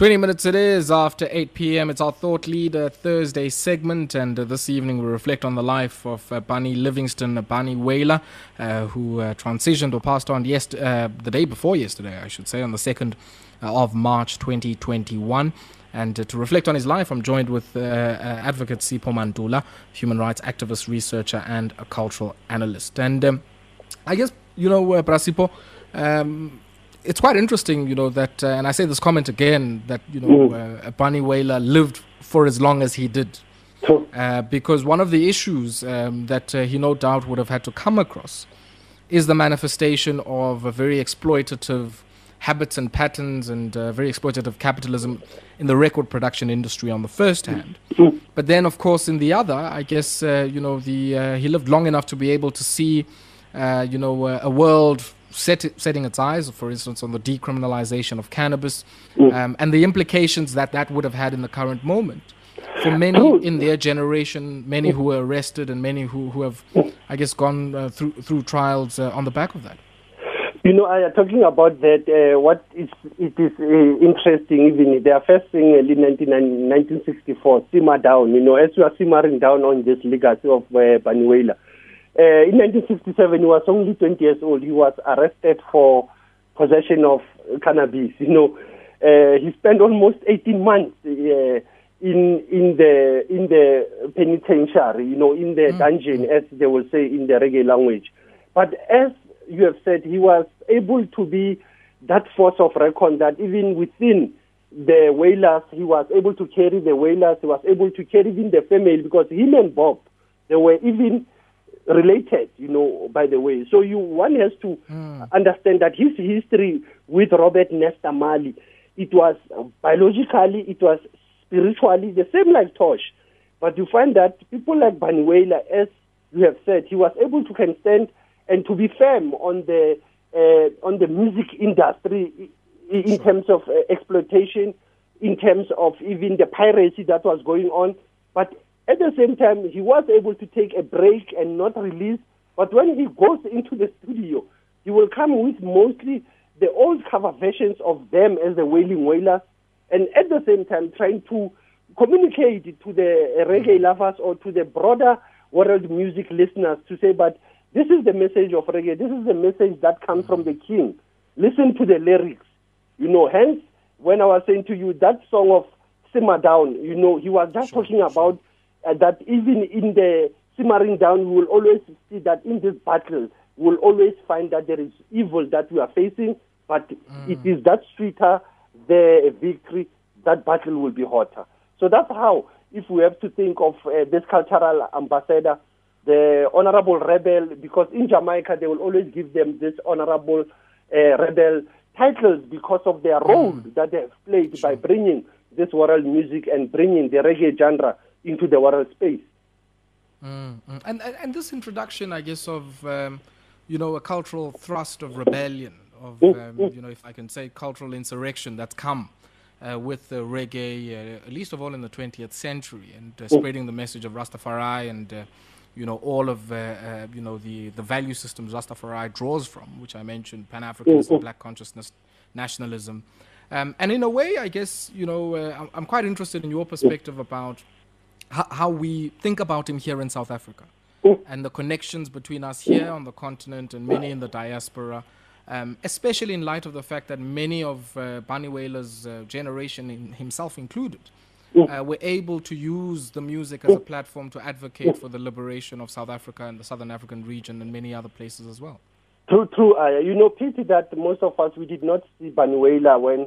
20 minutes it is after 8 p.m. It's our Thought Leader Thursday segment, and uh, this evening we reflect on the life of uh, Bunny Livingston, uh, Bunny Wailer, uh, who uh, transitioned or passed on yes, uh, the day before yesterday, I should say, on the 2nd of March 2021. And to reflect on his life, I'm joined with advocate Sipho Mantula, human rights activist, researcher, and a cultural analyst. And um, I guess, you know, uh, Brasipo, um, it's quite interesting, you know, that, uh, and I say this comment again, that, you know, mm. uh, Bunny Wailer lived for as long as he did. Uh, because one of the issues um, that uh, he no doubt would have had to come across is the manifestation of a very exploitative habits and patterns and uh, very exploitative capitalism in the record production industry on the first hand. But then, of course, in the other, I guess, uh, you know, the, he lived long enough to be able to see, you know, a world set, setting its eyes, for instance, on the decriminalization of cannabis mm. um, and the implications that that would have had in the current moment. For many in their generation, many who were arrested and many who, who have, I guess, gone uh, through, through trials uh, on the back of that. You know, I talking about that. Uh, what is it is uh, interesting. Even their first thing in 1964, simmer down. You know, as we are simmering down on this legacy of uh, Bunny Wailer, uh, in 1967, he was only 20 years old. He was arrested for possession of cannabis. You know, uh, he spent almost 18 months uh, in in the in the penitentiary. You know, in the mm. dungeon, as they will say in the reggae language. But as you have said, he was able to be that force of reckon that even within the Wailers, he was able to carry the Wailers, He was able to carry even the family because him and Bob, they were even related, you know, by the way. So you one has to mm. understand that his history with Robert Nesta Marley, it was biologically, it was spiritually the same like Tosh. But you find that people like Bunny Wailer, as you have said, he was able to can stand and to be firm on the uh, on the music industry in sure. terms of uh, exploitation, in terms of even the piracy that was going on. But at the same time, he was able to take a break and not release. But when he goes into the studio, he will come with mostly the old cover versions of them as the Wailing Wailers, and at the same time trying to communicate to the reggae mm-hmm. lovers or to the broader world music listeners to say, but this is the message of reggae. This is the message that comes from the king. Listen to the lyrics. You know, hence, when I was saying to you that song of Simmer Down, you know, he was just sure, talking about uh, that even in the simmering down, we will always see that in this battle, we will always find that there is evil that we are facing, but mm. it is that sweeter the victory, that battle will be hotter. So that's how, if we have to think of uh, this cultural ambassador, the honorable rebel, because in Jamaica they will always give them this honorable uh, rebel titles because of their role mm. that they have played sure. by bringing this world music and bringing the reggae genre into the world space. Mm, mm. And, and, and this introduction, I guess, of um, you know a cultural thrust of rebellion, of mm, um, mm. you know, if I can say, cultural insurrection that's come uh, with the reggae, uh, at least of all in the 20th century, and uh, spreading the message of Rastafari and uh, you know all of uh, uh, you know the the value systems Rastafari draws from, which I mentioned, Pan Africanism, Black consciousness, nationalism. Um, and in a way, I guess you know I'm quite interested in your perspective about how we think about him here in South Africa and the connections between us here on the continent and many in the diaspora, um, especially in light of the fact that many of uh, Wailer's uh, generation, in himself included, uh, were able to use the music as a platform to advocate for the liberation of South Africa and the Southern African region and many other places as well. True, true. Uh, you know, pity that most of us we did not see Wailer when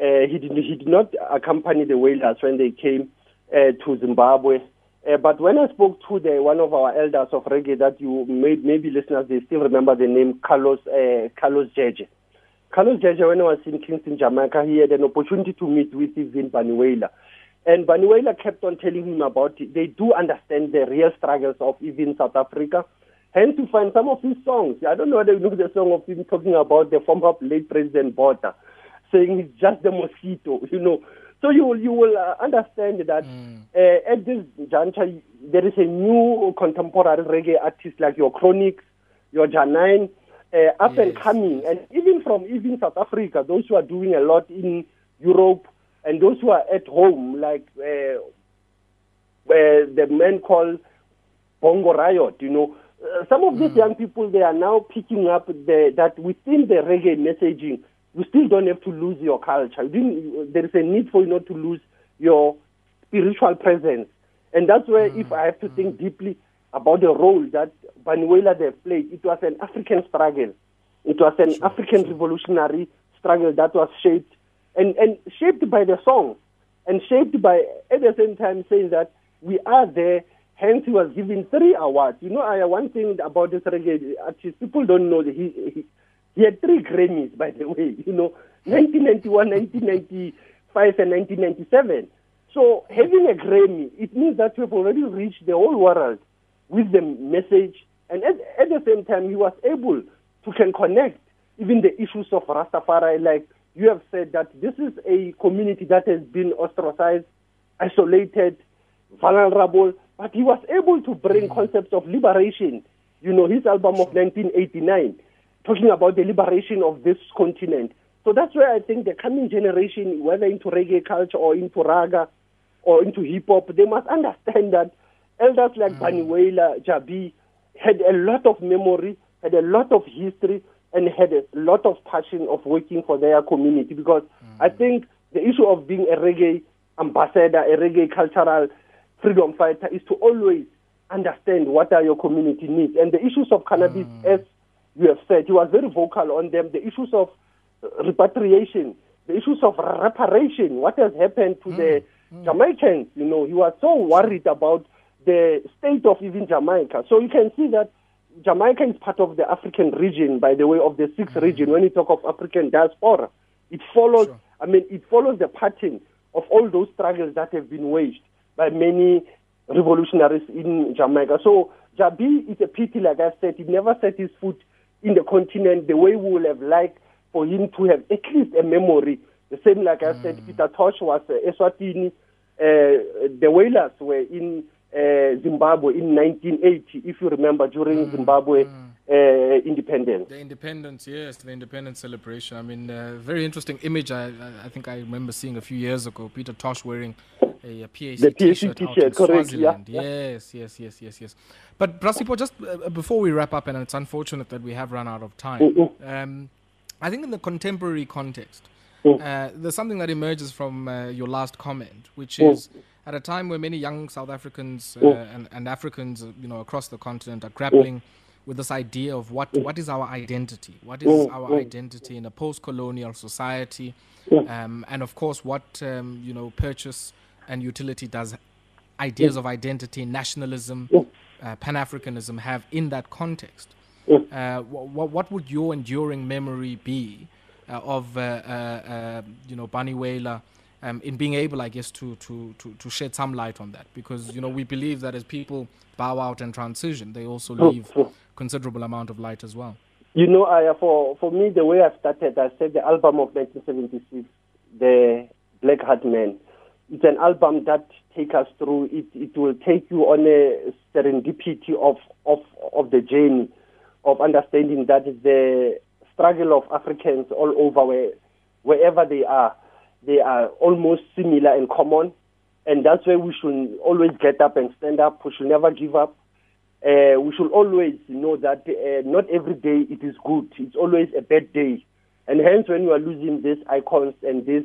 uh, he did he did not accompany the Wailers when they came to Zimbabwe. Uh, but when I spoke to the one of our elders of reggae, that you may, maybe listeners they still remember the name Carlos uh, Carlos Djedje. Carlos Djedje, when I was in Kingston, Jamaica, he had an opportunity to meet with even Bunny Wailer. And Bunny Wailer kept on telling him about it. They do understand the real struggles of even South Africa. Hence, to find some of his songs. I don't know whether you know the song of him talking about the former late President Botha, saying he's just the mosquito, you know. So you will you will uh, understand that mm. uh, at this juncture there is a new contemporary reggae artist like your Chronixx, your Jah9, uh, up yes. and coming, and even from even South Africa, those who are doing a lot in Europe, and those who are at home, like uh, the men called Bongo Riot, you know, uh, some of these mm. young people they are now picking up the, that within the reggae messaging, you still don't have to lose your culture. there is a need for you not to lose your spiritual presence, and that's where, mm. if I have to mm. think deeply about the role that Bunny Wailer they played, it was an African struggle. It was an sure, African sure. revolutionary struggle that was shaped and, and shaped by the song and shaped by at the same time saying that we are there. Hence, he was given three awards. You know, I one thing about this reggae artist, people don't know that he, he he had three Grammys, by the way. You know, 1991, 1995, and 1997. So having a Grammy, it means that you have already reached the whole world with the message, and at, at the same time, he was able to can connect even the issues of Rastafari, like you have said that this is a community that has been ostracized, isolated, vulnerable, but he was able to bring concepts of liberation. You know, his album of 1989, talking about the liberation of this continent. So that's where I think the coming generation, whether into reggae culture or into raga or into hip hop, they must understand that elders like mm. Bunny Wailer, Jabi, had a lot of memory, had a lot of history, and had a lot of passion of working for their community because mm. I think the issue of being a reggae ambassador, a reggae cultural freedom fighter is to always understand what are your community needs. And the issues of cannabis, mm. as you have said, he was very vocal on them. The issues of repatriation, the issues of reparation, what has happened to mm. the mm. Jamaicans, you know, he was so worried about the state of even Jamaica. So you can see that Jamaica is part of the African region, by the way, of the sixth mm-hmm. region. When you talk of African diaspora, it follows. Sure. I mean, it follows the pattern of all those struggles that have been waged by many revolutionaries in Jamaica. So Jah B is a pity, like I said, he never set his foot in the continent the way we would have liked for him to have at least a memory. The same, like I said, mm. Peter Tosh was uh, Eswatini. Uh, the Wailers were in uh, Zimbabwe in 1980, if you remember, during mm, Zimbabwe mm. Uh, independence. The independence, yes, the independence celebration. I mean, uh, very interesting image. I, I think I remember seeing a few years ago Peter Tosh wearing a, a PAC the t-shirt, t-shirt correct, yeah. Yes, yes, yes, yes, yes. But Brasipo, just uh, before we wrap up, and it's unfortunate that we have run out of time. Mm-hmm. Um, I think in the contemporary context, mm. uh, there's something that emerges from uh, your last comment, which mm. is at a time where many young South Africans uh, and, and, Africans, uh, you know, across the continent are grappling with this idea of what, what is our identity? What is our identity in a post-colonial society? Um, and of course, what, um, you know, purchase and utility does ideas of identity, nationalism, uh, Pan-Africanism have in that context? Uh, what, what would your enduring memory be uh, of, uh, uh, you know, Bunny Wailer um, in being able, I guess, to, to, to, to, shed some light on that. Because, you know, we believe that as people bow out and transition, they also leave considerable amount of light as well. You know, I, for, for me, the way I started, I said the album of 1976, The Blackheart Man. It's an album that take us through. It, it will take you on a serendipity of, of, of the journey, of understanding that the struggle of Africans all over, where, wherever they are, they are almost similar and common. And that's why we should always get up and stand up. We should never give up. Uh, we should always know that uh, not every day it is good. It's always a bad day. And hence, when we are losing these icons and these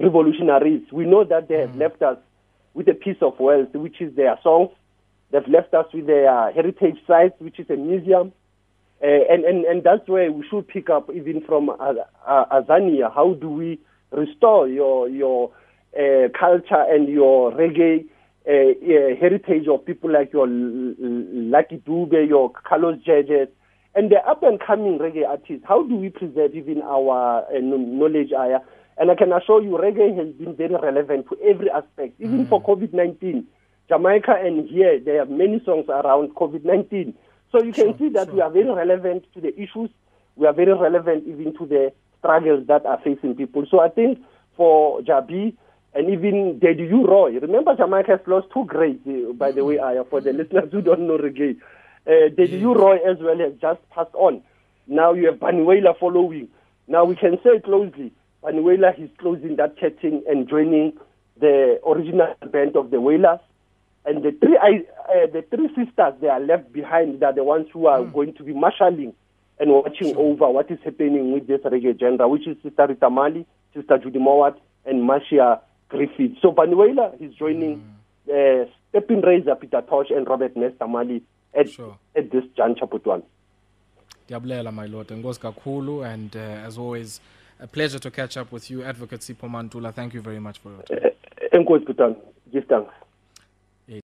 revolutionaries, we know that they have mm. left us with a piece of wealth, which is their songs. They've left us with their heritage sites, which is a museum. Uh, and, and, and that's where we should pick up even from uh, uh, Azania. How do we restore your your uh, culture and your reggae uh, heritage of people like your Lucky Dube, your Carlos Djedje, and the up and coming reggae artists. How do we preserve even our uh, knowledge area? And I can assure you, reggae has been very relevant to every aspect, even mm. for COVID 19. Jamaica and here, there are many songs around COVID 19. So you can sure, see that sure. we are very relevant to the issues. We are very relevant even to the struggles that are facing people. So I think for Jah B and even Daddy Roy, remember Jamaica has lost two greats, uh, by the way, Aya, for the listeners who don't know reggae. Uh, Daddy U Roy as well has just passed on. Now you have Bunny Wailer following. Now we can say closely, Bunny Wailer, he's closing that curtain and joining the original band of the Wailers. And the three, uh, the three sisters, they are left behind. Are the ones who are mm. going to be marshalling and watching sure. over what is happening with this reggae genre, which is Sister Rita Marley, Sister Judy Mowat, and Marcia Griffith. So Wailer is joining mm. uh, Stephen Razor, Peter Tosh, and Robert Nesta Marley at, sure. at this juncture, Putwan. Diablela, my lord. Ngozi kakhulu, and uh, as always, a pleasure to catch up with you, Advocate Sipho Mantula. Thank you very much for your time. Eh, eh, Enkosi, Putwan. Give thanks.